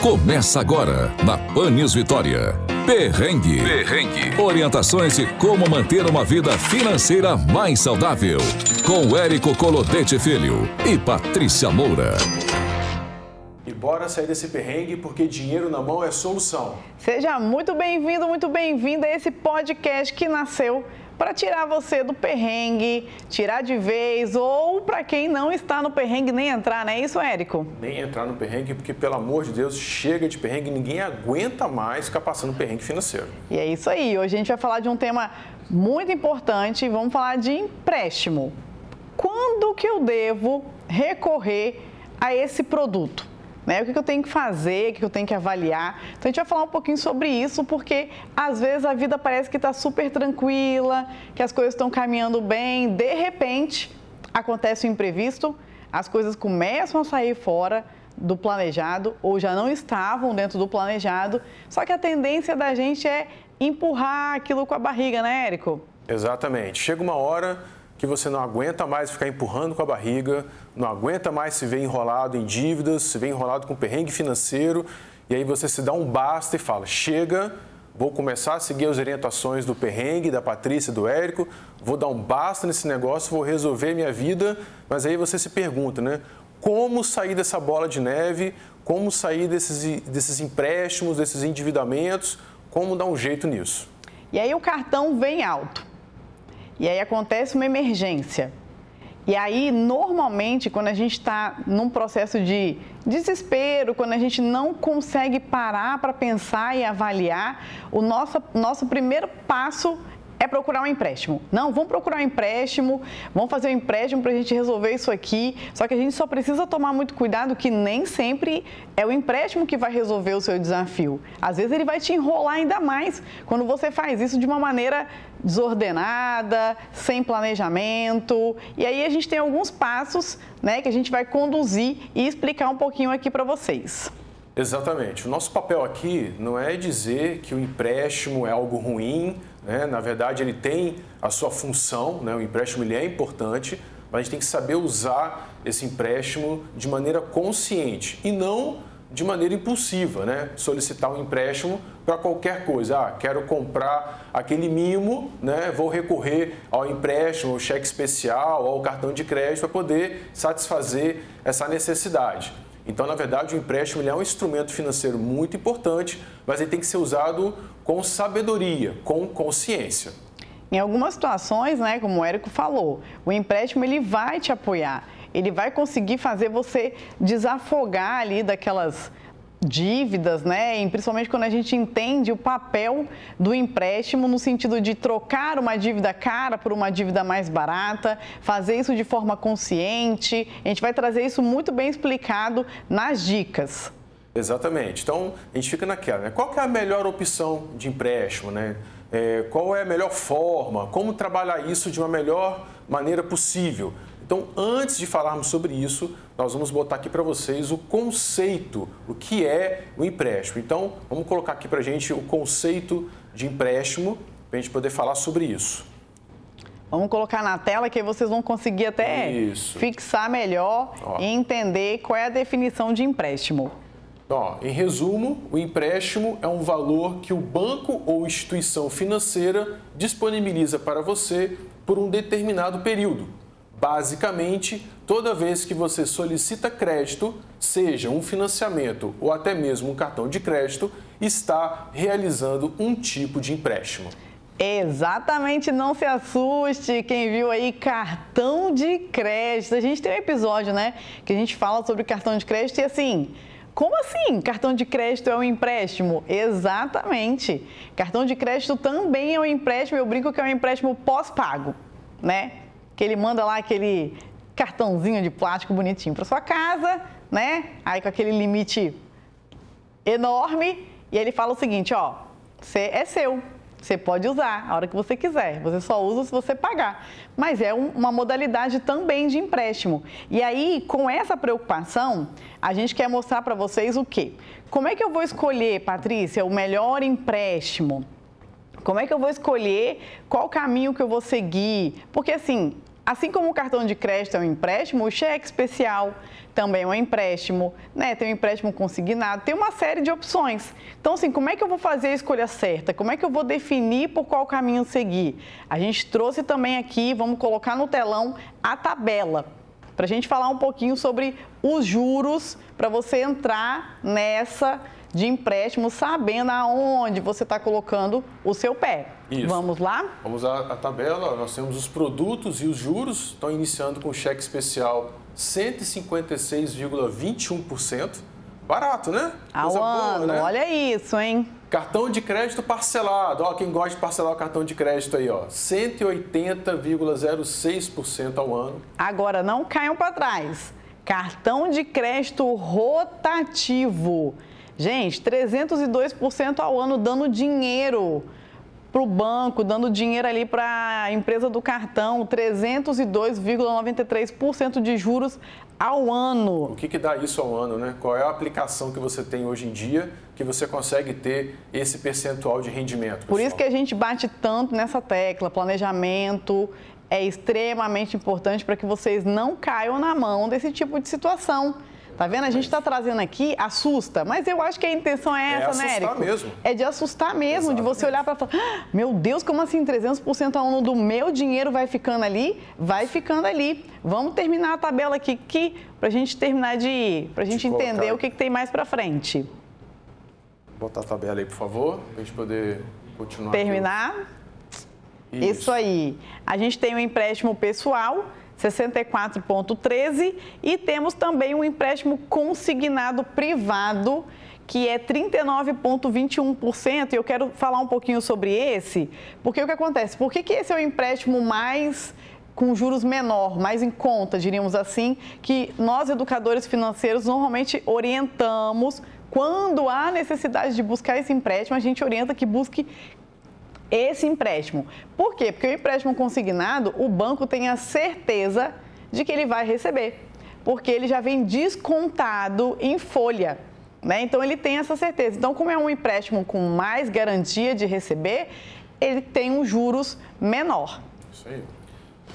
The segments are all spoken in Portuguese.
Começa agora na Pan News Vitória. Perrengue. Perrengue. Orientações de como manter uma vida financeira mais saudável. Com Érico Colodete Filho e Patrícia Moura. E bora sair desse perrengue porque dinheiro na mão é solução. Seja muito bem-vindo, muito bem-vinda a esse podcast que nasceu para tirar você do perrengue, tirar de vez ou para quem não está no perrengue nem entrar, não é isso, Érico? Nem entrar no perrengue, porque pelo amor de Deus, chega de perrengue, ninguém aguenta mais ficar passando perrengue financeiro. E é isso aí. Hoje a gente vai falar de um tema muito importante, vamos falar de empréstimo. Quando que eu devo recorrer a esse produto? Né? O que eu tenho que fazer, o que eu tenho que avaliar. Então a gente vai falar um pouquinho sobre isso, porque às vezes a vida parece que está super tranquila, que as coisas estão caminhando bem, de repente acontece o um imprevisto, as coisas começam a sair fora do planejado ou já não estavam dentro do planejado, só que a tendência da gente é empurrar aquilo com a barriga, né, Érico? Exatamente. Chega uma hora que você não aguenta mais ficar empurrando com a barriga, não aguenta mais se ver enrolado em dívidas, se ver enrolado com perrengue financeiro, e aí você se dá um basta e fala: chega, vou começar a seguir as orientações do perrengue, da Patrícia, do Érico, vou dar um basta nesse negócio, vou resolver minha vida, mas aí você se pergunta, né? Como sair dessa bola de neve? Como sair desses, desses empréstimos, desses endividamentos? Como dar um jeito nisso? E aí o cartão vem alto. E aí acontece uma emergência. E aí, normalmente, quando a gente está num processo de desespero, quando a gente não consegue parar para pensar e avaliar, o nosso, nosso primeiro passo é procurar um empréstimo. Não, vamos procurar um empréstimo, vamos fazer um empréstimo para a gente resolver isso aqui. Só que a gente só precisa tomar muito cuidado que nem sempre é o empréstimo que vai resolver o seu desafio. Às vezes ele vai te enrolar ainda mais quando você faz isso de uma maneira desordenada, sem planejamento. E aí a gente tem alguns passos né, que a gente vai conduzir e explicar um pouquinho aqui para vocês. Exatamente. O nosso papel aqui não é dizer que o empréstimo é algo ruim, né? na verdade ele tem a sua função, né? o empréstimo ele é importante, mas a gente tem que saber usar esse empréstimo de maneira consciente e não de maneira impulsiva, né? Solicitar um empréstimo para qualquer coisa. Ah, quero comprar aquele mimo, né? Vou recorrer ao empréstimo, ao cheque especial, ao cartão de crédito para poder satisfazer essa necessidade. Então, na verdade, o empréstimo é um instrumento financeiro muito importante, mas ele tem que ser usado com sabedoria, com consciência. Em algumas situações, né, como o Érico falou, o empréstimo ele vai te apoiar, ele vai conseguir fazer você desafogar ali daquelas dívidas, né? E principalmente quando a gente entende o papel do empréstimo no sentido de trocar uma dívida cara por uma dívida mais barata, fazer isso de forma consciente. A gente vai trazer isso muito bem explicado nas dicas. Exatamente. Então, a gente fica naquela, né? Qual é a melhor opção de empréstimo, né? É, qual é a melhor forma? Como trabalhar isso de uma melhor maneira possível? Então, antes de falarmos sobre isso, nós vamos botar aqui para vocês o conceito, o que é o empréstimo. Então, vamos colocar aqui para a gente o conceito de empréstimo, para a gente poder falar sobre isso. Vamos colocar na tela que aí vocês vão conseguir até isso. fixar melhor Ó. e entender qual é a definição de empréstimo. Ó, em resumo, o empréstimo é um valor que o banco ou instituição financeira disponibiliza para você por um determinado período Basicamente, toda vez que você solicita crédito, seja um financiamento ou até mesmo um cartão de crédito, está realizando um tipo de empréstimo. Exatamente, não se assuste quem viu aí cartão de crédito. A gente tem um episódio, né, que a gente fala sobre cartão de crédito e assim, como assim? Cartão de crédito é um empréstimo? Exatamente. Cartão de crédito também é um empréstimo, eu brinco que é um empréstimo pós-pago, né? Que ele manda lá aquele cartãozinho de plástico bonitinho para sua casa, né? Aí com aquele limite enorme e ele fala o seguinte, ó, você é seu, você pode usar a hora que você quiser, você só usa se você pagar. Mas é um, uma modalidade também de empréstimo. E aí, com essa preocupação, a gente quer mostrar para vocês o quê? Como é que eu vou escolher, Patrícia, o melhor empréstimo? Como é que eu vou escolher qual caminho que eu vou seguir? Porque assim, Assim como o cartão de crédito é um empréstimo, o cheque especial também é um empréstimo, né? Tem um empréstimo consignado, tem uma série de opções. Então, assim, como é que eu vou fazer a escolha certa? Como é que eu vou definir por qual caminho seguir? A gente trouxe também aqui, vamos colocar no telão a tabela para a gente falar um pouquinho sobre os juros para você entrar nessa de empréstimo, sabendo aonde você está colocando o seu pé. Isso. Vamos lá? Vamos à, tabela. Nós temos os produtos e os juros. Estão iniciando com cheque especial 156,21%. Barato, né? Ao Coisa ano, boa, né? olha isso, hein? Cartão de crédito parcelado. Ó, quem gosta de parcelar o cartão de crédito aí, ó, 180,06% ao ano. Agora não caiam para trás. Cartão de crédito rotativo. Gente, 302% ao ano dando dinheiro para o banco, dando dinheiro ali para a empresa do cartão, 302,93% de juros ao ano. O que, que dá isso ao ano, né? Qual é a aplicação que você tem hoje em dia que você consegue ter esse percentual de rendimento? Pessoal? Por isso que a gente bate tanto nessa tecla, planejamento é extremamente importante para que vocês não caiam na mão desse tipo de situação. Tá vendo? A gente está trazendo aqui, assusta, mas eu acho que a intenção é, é essa, né, Érico? mesmo. É de assustar mesmo, Exatamente. de você olhar para falar, ah, meu Deus, como assim 300% ao ano do meu dinheiro vai ficando ali? Vai ficando ali. Vamos terminar a tabela aqui, que, para a gente terminar de, para a gente entender colocar. o que, que tem mais para frente. Botar a tabela aí, por favor, para a gente poder continuar. Terminar. Isso. Isso aí. A gente tem o um empréstimo pessoal 64,13 e temos também um empréstimo consignado privado que é 39,21%. E eu quero falar um pouquinho sobre esse, porque o que acontece? Por que, que esse é o empréstimo mais com juros menor, mais em conta, diríamos assim, que nós educadores financeiros normalmente orientamos quando há necessidade de buscar esse empréstimo, a gente orienta que busque esse empréstimo. Por quê? Porque o empréstimo consignado, o banco tem a certeza de que ele vai receber, porque ele já vem descontado em folha. Né? Então ele tem essa certeza. Então, como é um empréstimo com mais garantia de receber, ele tem um juros menor. Isso aí.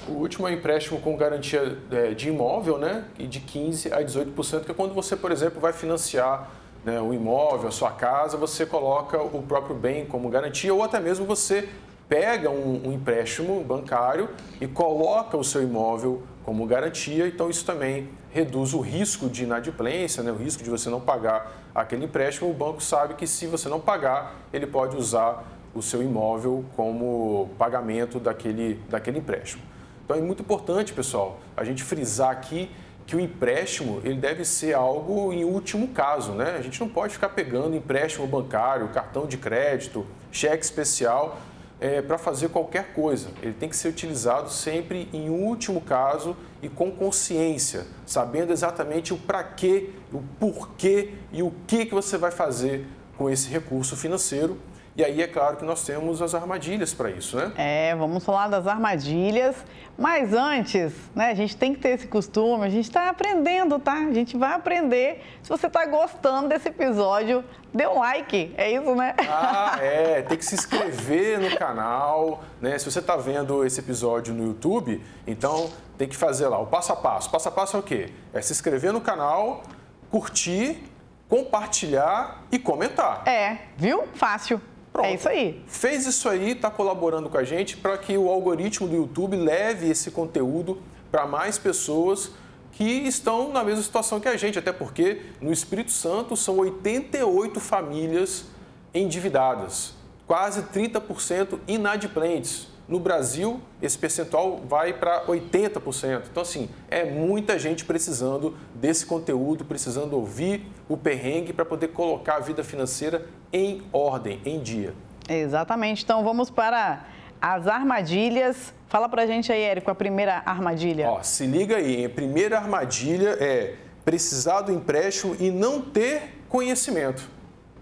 O último é empréstimo com garantia é, de imóvel, né? E de 15% a 18%, que é quando você, por exemplo, vai financiar né, o imóvel, a sua casa, você coloca o próprio bem como garantia ou até mesmo você pega um, um, empréstimo bancário e coloca o seu imóvel como garantia, então isso também reduz o risco de inadimplência, né, o risco de você não pagar aquele empréstimo. O banco sabe que se você não pagar, ele pode usar o seu imóvel como pagamento daquele, daquele empréstimo. Então é muito importante, pessoal, a gente frisar aqui que o empréstimo ele deve ser algo em último caso, né? A gente não pode ficar pegando empréstimo bancário, cartão de crédito, cheque especial é, para fazer qualquer coisa. Ele tem que ser utilizado sempre em último caso e com consciência, sabendo exatamente o para quê, o porquê e o que, que você vai fazer com esse recurso financeiro e aí é claro que nós temos as armadilhas para isso, né? É, vamos falar das armadilhas. Mas antes, né, a gente tem que ter esse costume, a gente está aprendendo, tá? A gente vai aprender. Se você está gostando desse episódio, dê um like, é isso, né? Ah, é, tem que se inscrever no canal, né? Se você está vendo esse episódio no YouTube, então tem que fazer lá o passo a passo. Passo a passo é o quê? É se inscrever no canal, curtir, compartilhar e comentar. É, viu? Fácil. Pronto. É isso aí. Fez isso aí, está colaborando com a gente para que o algoritmo do YouTube leve esse conteúdo para mais pessoas que estão na mesma situação que a gente, até porque no Espírito Santo são 88 famílias endividadas, quase 30% inadimplentes. No Brasil, esse percentual vai para 80%. Então, assim, é muita gente precisando desse conteúdo, precisando ouvir o perrengue para poder colocar a vida financeira em ordem, em dia. Exatamente. Então, vamos para as armadilhas. Fala para a gente aí, Érico, a primeira armadilha. Ó, se liga aí, a primeira armadilha é precisar do empréstimo e não ter conhecimento.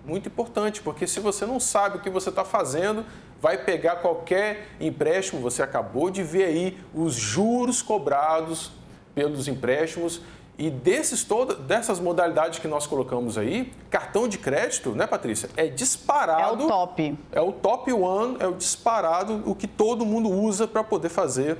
Muito importante, porque se você não sabe o que você está fazendo, vai pegar qualquer empréstimo, você acabou de ver aí os juros cobrados pelos empréstimos e desses todas dessas modalidades que nós colocamos aí, cartão de crédito, né, Patrícia, é disparado. É o top. É o top one, é o disparado, o que todo mundo usa para poder fazer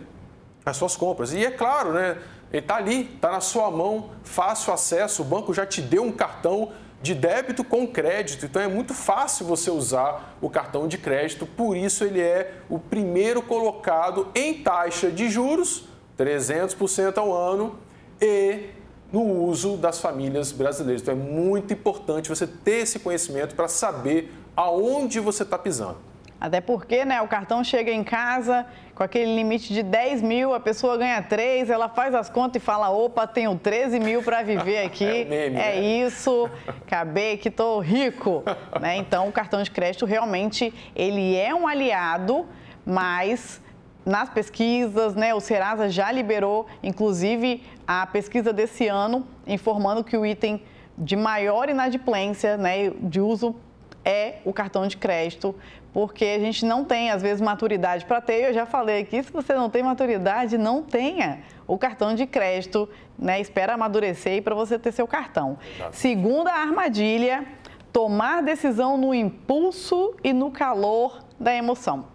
as suas compras. E é claro, né? Ele está ali, está na sua mão, fácil acesso, o banco já te deu um cartão de débito com crédito, então é muito fácil você usar o cartão de crédito, por isso ele é o primeiro colocado em taxa de juros, 300% ao ano, e no uso das famílias brasileiras. Então é muito importante você ter esse conhecimento para saber aonde você está pisando. Até porque né, o cartão chega em casa com aquele limite de 10 mil, a pessoa ganha 3, ela faz as contas e fala: opa, tenho 13 mil para viver aqui. é, meme, é né? isso, acabei que estou rico. né? Então, o cartão de crédito realmente ele é um aliado, mas nas pesquisas, né, o Serasa já liberou, inclusive, a pesquisa desse ano, informando que o item de maior inadimplência né, de uso é o cartão de crédito, porque a gente não tem, às vezes, maturidade para ter. Eu já falei aqui, se você não tem maturidade, não tenha o cartão de crédito, né? Espera amadurecer para você ter seu cartão. Exato. Segunda armadilha, tomar decisão no impulso e no calor da emoção.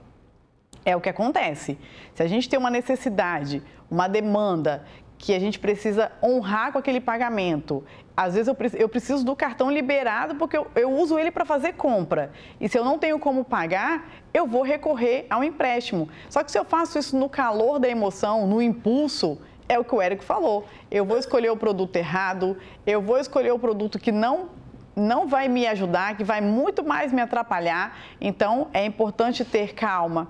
É o que acontece. Se a gente tem uma necessidade, uma demanda que a gente precisa honrar com aquele pagamento. Às vezes eu, eu preciso do cartão liberado porque eu, eu uso ele para fazer compra. E se eu não tenho como pagar, eu vou recorrer ao empréstimo. Só que se eu faço isso no calor da emoção, no impulso, é o que o Érico falou. Eu vou escolher o produto errado, eu vou escolher o produto que não não vai me ajudar, que vai muito mais me atrapalhar. Então é importante ter calma,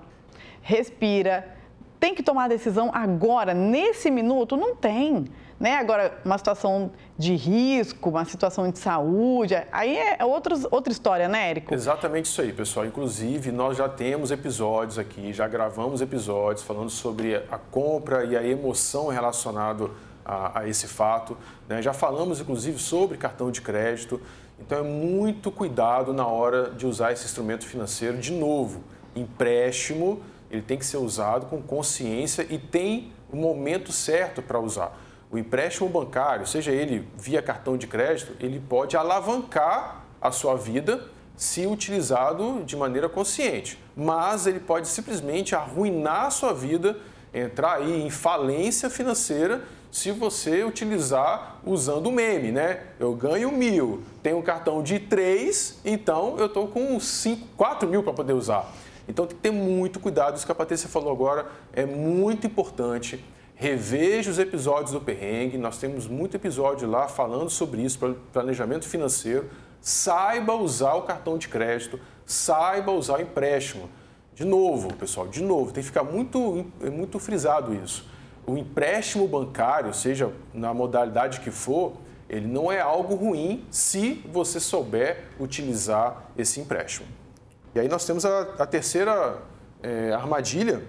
respira, tem que tomar a decisão agora, nesse minuto? Não tem. Né? Agora, uma situação de risco, uma situação de saúde, aí é outros, outra história, né, Érico? Exatamente isso aí, pessoal. Inclusive, nós já temos episódios aqui, já gravamos episódios falando sobre a compra e a emoção relacionado a, a esse fato. Né? Já falamos, inclusive, sobre cartão de crédito. Então, é muito cuidado na hora de usar esse instrumento financeiro. De novo, empréstimo ele tem que ser usado com consciência e tem o momento certo para usar. O empréstimo bancário, seja ele via cartão de crédito, ele pode alavancar a sua vida se utilizado de maneira consciente, mas ele pode simplesmente arruinar a sua vida, entrar aí em falência financeira se você utilizar usando o meme, né? Eu ganho mil, tenho um cartão de três, então eu estou com cinco, quatro mil para poder usar. Então tem que ter muito cuidado. Isso que a Patrícia falou agora é muito importante. Reveja os episódios do Perrengue. Nós temos muito episódio lá falando sobre isso, planejamento financeiro. Saiba usar o cartão de crédito, saiba usar o empréstimo. De novo, pessoal, de novo, tem que ficar muito, muito frisado isso. O empréstimo bancário, seja na modalidade que for, ele não é algo ruim se você souber utilizar esse empréstimo. E aí nós temos a, a terceira é, armadilha,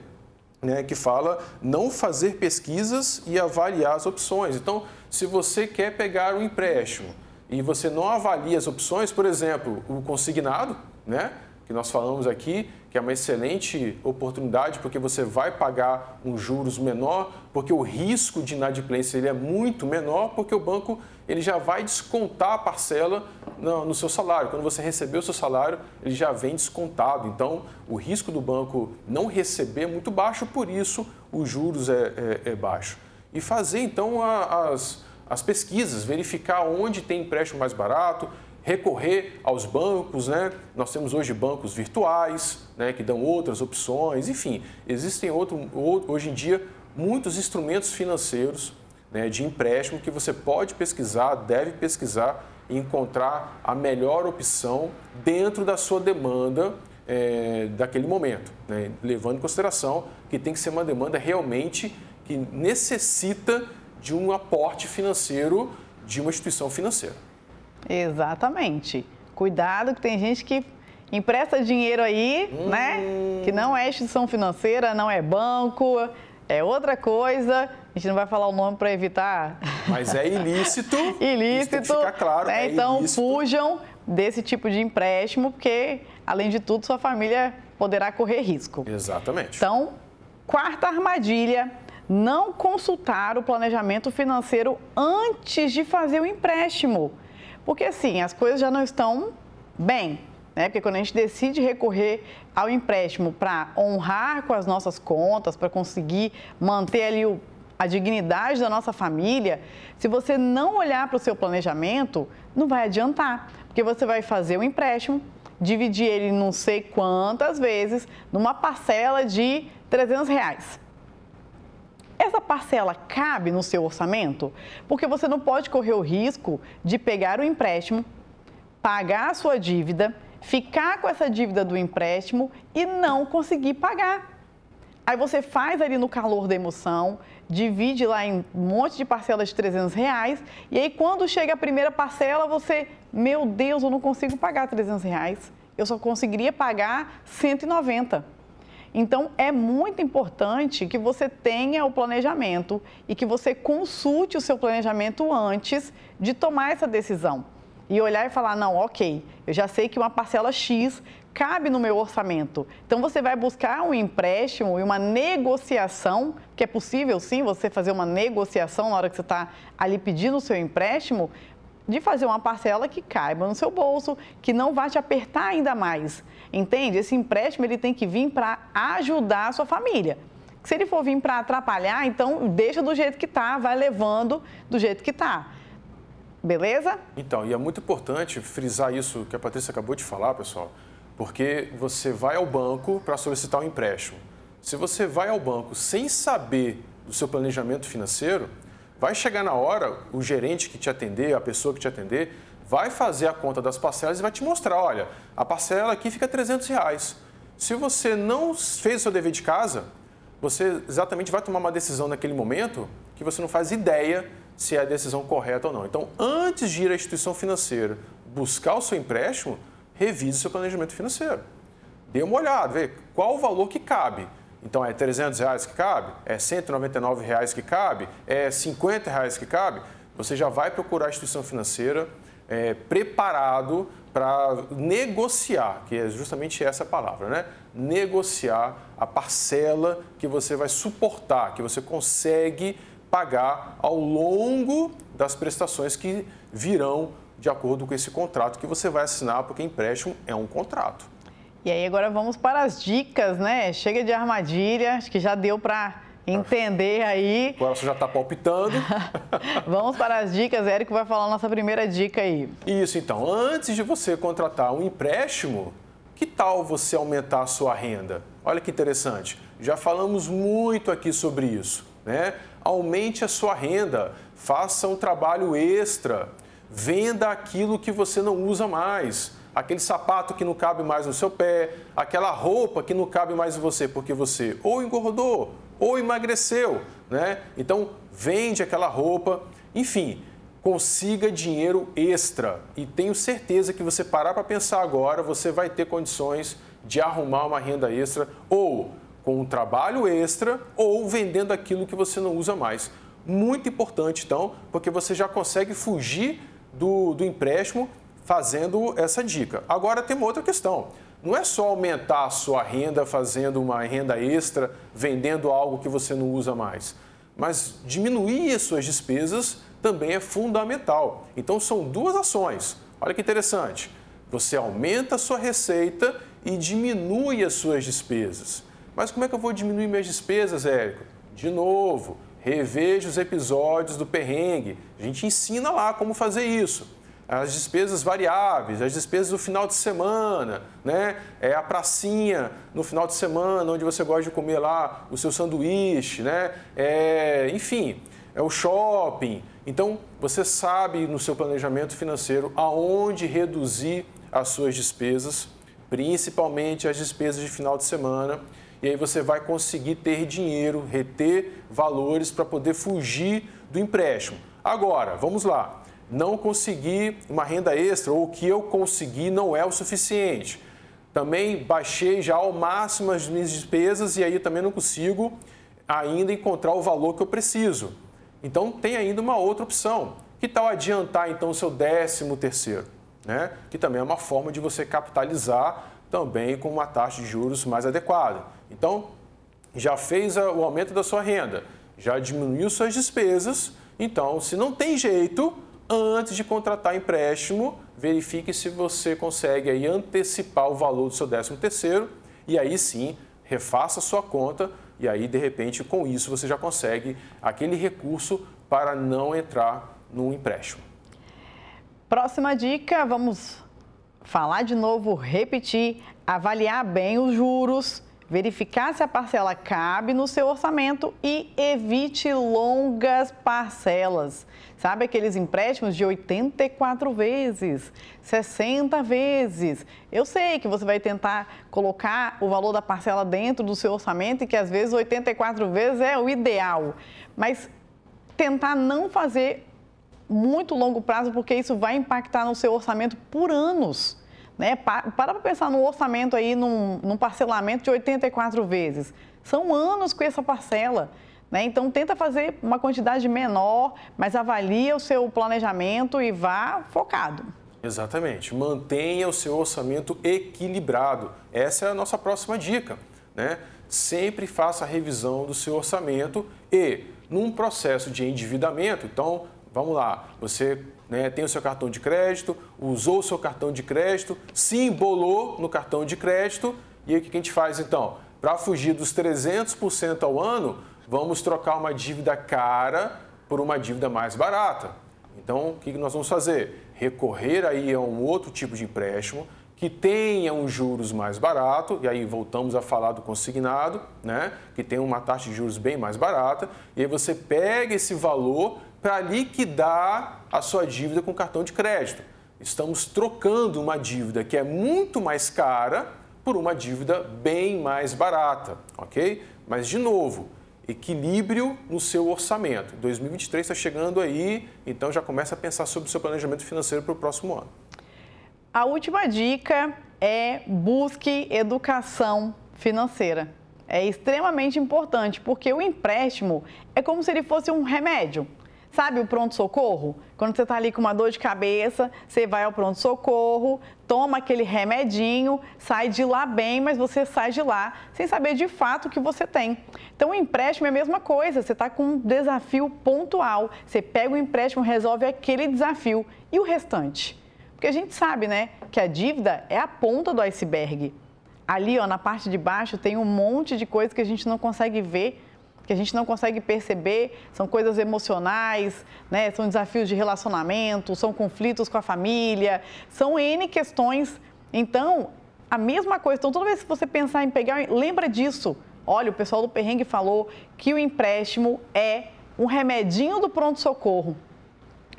né, que fala não fazer pesquisas e avaliar as opções. Então, se você quer pegar um empréstimo e você não avalia as opções, por exemplo, o consignado, né, que nós falamos aqui, que é uma excelente oportunidade porque você vai pagar um juros menor, porque o risco de inadimplência ele é muito menor, porque o banco ele já vai descontar a parcela no, no seu salário. Quando você receber o seu salário, ele já vem descontado. Então, o risco do banco não receber é muito baixo, por isso os juros é, é, é baixo. E fazer então a, as, as pesquisas, verificar onde tem empréstimo mais barato, recorrer aos bancos, né? Nós temos hoje bancos virtuais, né, que dão outras opções, enfim, existem outro, hoje em dia muitos instrumentos financeiros né, de empréstimo que você pode pesquisar, deve pesquisar e encontrar a melhor opção dentro da sua demanda é, daquele momento, né, levando em consideração que tem que ser uma demanda realmente que necessita de um aporte financeiro de uma instituição financeira. Exatamente. Cuidado que tem gente que empresta dinheiro aí, hum. né? Que não é instituição financeira, não é banco, é outra coisa. A gente não vai falar o nome para evitar. Mas é ilícito. ilícito. Ficar claro. Né? É então ilícito. fujam desse tipo de empréstimo, porque além de tudo sua família poderá correr risco. Exatamente. Então, quarta armadilha não consultar o planejamento financeiro antes de fazer o empréstimo. Porque assim, as coisas já não estão bem, Né? Porque quando a gente decide recorrer ao empréstimo para honrar com as nossas contas, para conseguir manter ali o, a dignidade da nossa família, se você não olhar para o seu planejamento, não vai adiantar, porque você vai fazer o empréstimo, dividir ele não sei quantas vezes numa parcela de 300 reais. Essa parcela cabe no seu orçamento? Porque você não pode correr o risco de pegar o empréstimo, pagar a sua dívida, ficar com essa dívida do empréstimo e não conseguir pagar. Aí você faz ali no calor da emoção, divide lá em um monte de parcelas de 300 reais e aí quando chega a primeira parcela você, meu Deus, eu não consigo pagar 300 reais, eu só conseguiria pagar 190. Então, é muito importante que você tenha o planejamento e que você consulte o seu planejamento antes de tomar essa decisão. E olhar e falar: não, ok, eu já sei que uma parcela X cabe no meu orçamento. Então, você vai buscar um empréstimo e uma negociação, que é possível sim você fazer uma negociação na hora que você está ali pedindo o seu empréstimo, de fazer uma parcela que caiba no seu bolso, que não vá te apertar ainda mais. Entende? Esse empréstimo ele tem que vir para ajudar a sua família. Se ele for vir para atrapalhar, então deixa do jeito que está, vai levando do jeito que está. Beleza? Então, e é muito importante frisar isso que a Patrícia acabou de falar, pessoal, porque você vai ao banco para solicitar um empréstimo. Se você vai ao banco sem saber do seu planejamento financeiro, vai chegar na hora, o gerente que te atender, a pessoa que te atender, vai fazer a conta das parcelas e vai te mostrar, olha, a parcela aqui fica 300 reais. Se você não fez o seu dever de casa, você exatamente vai tomar uma decisão naquele momento que você não faz ideia se é a decisão correta ou não. Então, antes de ir à instituição financeira buscar o seu empréstimo, revise seu planejamento financeiro. Dê uma olhada, vê qual o valor que cabe. Então, é 300 reais que cabe? É 199 reais que cabe? É 50 reais que cabe? Você já vai procurar a instituição financeira é, preparado para negociar, que é justamente essa palavra, né? Negociar a parcela que você vai suportar, que você consegue pagar ao longo das prestações que virão de acordo com esse contrato que você vai assinar, porque empréstimo é um contrato. E aí agora vamos para as dicas, né? Chega de armadilha, acho que já deu para entender aí. O coração já está palpitando. Vamos para as dicas. Érico vai falar a nossa primeira dica aí. Isso, então. Antes de você contratar um empréstimo, que tal você aumentar a sua renda? Olha que interessante. Já falamos muito aqui sobre isso, né? Aumente a sua renda, faça um trabalho extra, venda aquilo que você não usa mais aquele sapato que não cabe mais no seu pé, aquela roupa que não cabe mais em você porque você ou engordou ou emagreceu, né? Então vende aquela roupa, enfim, consiga dinheiro extra e tenho certeza que você parar para pensar agora, você vai ter condições de arrumar uma renda extra ou com um trabalho extra ou vendendo aquilo que você não usa mais. Muito importante, então, porque você já consegue fugir do, do empréstimo fazendo essa dica. Agora tem uma outra questão não é só aumentar a sua renda fazendo uma renda extra, vendendo algo que você não usa mais, mas diminuir as suas despesas também é fundamental. Então são duas ações. Olha que interessante. Você aumenta a sua receita e diminui as suas despesas. Mas como é que eu vou diminuir minhas despesas, Érico? De novo, reveja os episódios do perrengue. A gente ensina lá como fazer isso as despesas variáveis, as despesas do final de semana, né? É a pracinha no final de semana, onde você gosta de comer lá o seu sanduíche, né? É, enfim, é o shopping. Então, você sabe no seu planejamento financeiro aonde reduzir as suas despesas, principalmente as despesas de final de semana. E aí você vai conseguir ter dinheiro, reter valores para poder fugir do empréstimo. Agora, vamos lá não consegui uma renda extra ou o que eu consegui não é o suficiente. Também baixei já ao máximo as minhas despesas e aí também não consigo ainda encontrar o valor que eu preciso. Então tem ainda uma outra opção. Que tal adiantar então o seu décimo terceiro? Né? Que também é uma forma de você capitalizar também com uma taxa de juros mais adequada. Então, já fez o aumento da sua renda, já diminuiu suas despesas, então, se não tem jeito, antes de contratar empréstimo, verifique se você consegue aí antecipar o valor do seu 13 terceiro e aí sim refaça a sua conta e aí de repente com isso você já consegue aquele recurso para não entrar no empréstimo. Próxima dica, vamos falar de novo, repetir, avaliar bem os juros verificar se a parcela cabe no seu orçamento e evite longas parcelas. Sabe aqueles empréstimos de 84 vezes, 60 vezes? Eu sei que você vai tentar colocar o valor da parcela dentro do seu orçamento e que às vezes 84 vezes é o ideal, mas tentar não fazer muito longo prazo, porque isso vai impactar no seu orçamento por anos. Né? Para para pensar no orçamento aí, num, num parcelamento de 84 vezes. São anos com essa parcela. Né? Então, tenta fazer uma quantidade menor, mas avalia o seu planejamento e vá focado. Exatamente. Mantenha o seu orçamento equilibrado. Essa é a nossa próxima dica. Né? Sempre faça a revisão do seu orçamento e, num processo de endividamento, então, vamos lá, você né, tem o seu cartão de crédito, usou o seu cartão de crédito, se embolou no cartão de crédito, e aí o que a gente faz então? Para fugir dos 300% ao ano, vamos trocar uma dívida cara por uma dívida mais barata. Então, o que nós vamos fazer? Recorrer aí a um outro tipo de empréstimo que tenha um juros mais barato, e aí voltamos a falar do consignado, né? que tem uma taxa de juros bem mais barata, e aí você pega esse valor para liquidar a sua dívida com cartão de crédito. Estamos trocando uma dívida que é muito mais cara por uma dívida bem mais barata, ok? Mas, de novo, equilíbrio no seu orçamento. 2023 está chegando aí, então já começa a pensar sobre o seu planejamento financeiro para o próximo ano. A última dica é busque educação financeira. É extremamente importante, porque o empréstimo é como se ele fosse um remédio. Sabe o pronto-socorro? Quando você está ali com uma dor de cabeça, você vai ao pronto-socorro, toma aquele remedinho, sai de lá bem, mas você sai de lá sem saber de fato o que você tem. Então, o empréstimo é a mesma coisa, você está com um desafio pontual. Você pega o empréstimo, resolve aquele desafio. E o restante? Porque a gente sabe, né, que a dívida é a ponta do iceberg. Ali, ó, na parte de baixo, tem um monte de coisa que a gente não consegue ver que a gente não consegue perceber, são coisas emocionais, né? são desafios de relacionamento, são conflitos com a família, são N questões. Então, a mesma coisa. Então, toda vez que você pensar em pegar, lembra disso. Olha, o pessoal do Perrengue falou que o empréstimo é um remedinho do pronto-socorro.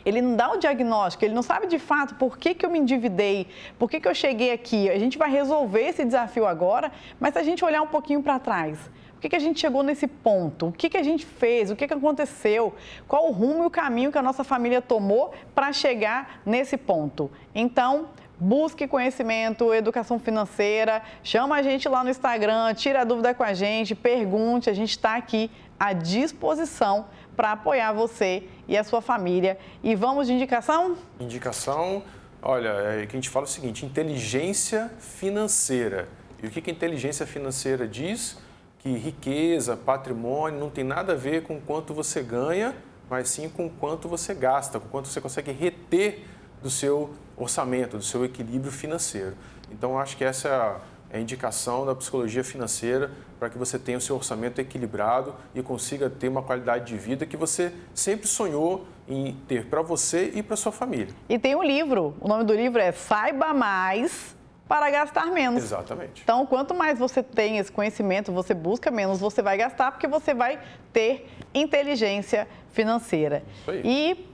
Ele não dá o diagnóstico, ele não sabe de fato por que, que eu me endividei, por que, que eu cheguei aqui. A gente vai resolver esse desafio agora, mas se a gente olhar um pouquinho para trás, que, que a gente chegou nesse ponto? O que, que a gente fez? O que, que aconteceu? Qual o rumo e o caminho que a nossa família tomou para chegar nesse ponto? Então, busque conhecimento, educação financeira, chama a gente lá no Instagram, tira a dúvida com a gente, pergunte, a gente está aqui à disposição para apoiar você e a sua família. E vamos de indicação? Indicação, olha, é que a gente fala o seguinte, inteligência financeira. E o que, que a inteligência financeira diz? Que riqueza, patrimônio não tem nada a ver com quanto você ganha, mas sim com quanto você gasta, com quanto você consegue reter do seu orçamento, do seu equilíbrio financeiro. Então, acho que essa é a indicação da psicologia financeira para que você tenha o seu orçamento equilibrado e consiga ter uma qualidade de vida que você sempre sonhou em ter para você e para sua família. E tem um livro, o nome do livro é Saiba Mais para gastar menos. Exatamente. Então, quanto mais você tem esse conhecimento, você busca menos, você vai gastar, porque você vai ter inteligência financeira. Isso aí. E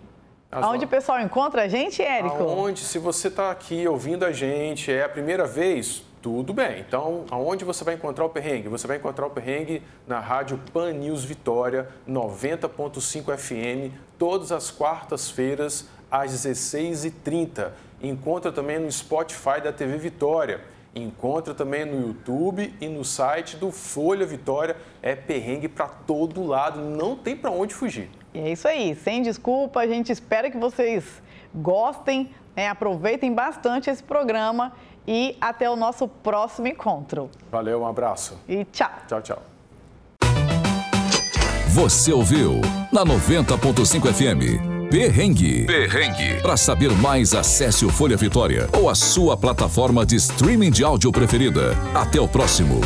As onde o pessoal encontra a gente, Érico? Onde, se você está aqui ouvindo a gente, é a primeira vez, tudo bem. Então, aonde você vai encontrar o perrengue? Você vai encontrar o perrengue na rádio Pan News Vitória, 90.5 FM, todas as quartas-feiras, às 16h30. Encontra também no Spotify da TV Vitória. Encontra também no YouTube e no site do Folha Vitória. É perrengue para todo lado, não tem para onde fugir. E é isso aí, sem desculpa, a gente espera que vocês gostem, né? aproveitem bastante esse programa e até o nosso próximo encontro. Valeu, um abraço. E tchau. Tchau, tchau. Você ouviu na 90.5 FM Perrengue. Perrengue. Para saber mais, acesse o Folha Vitória ou a sua plataforma de streaming de áudio preferida. Até o próximo.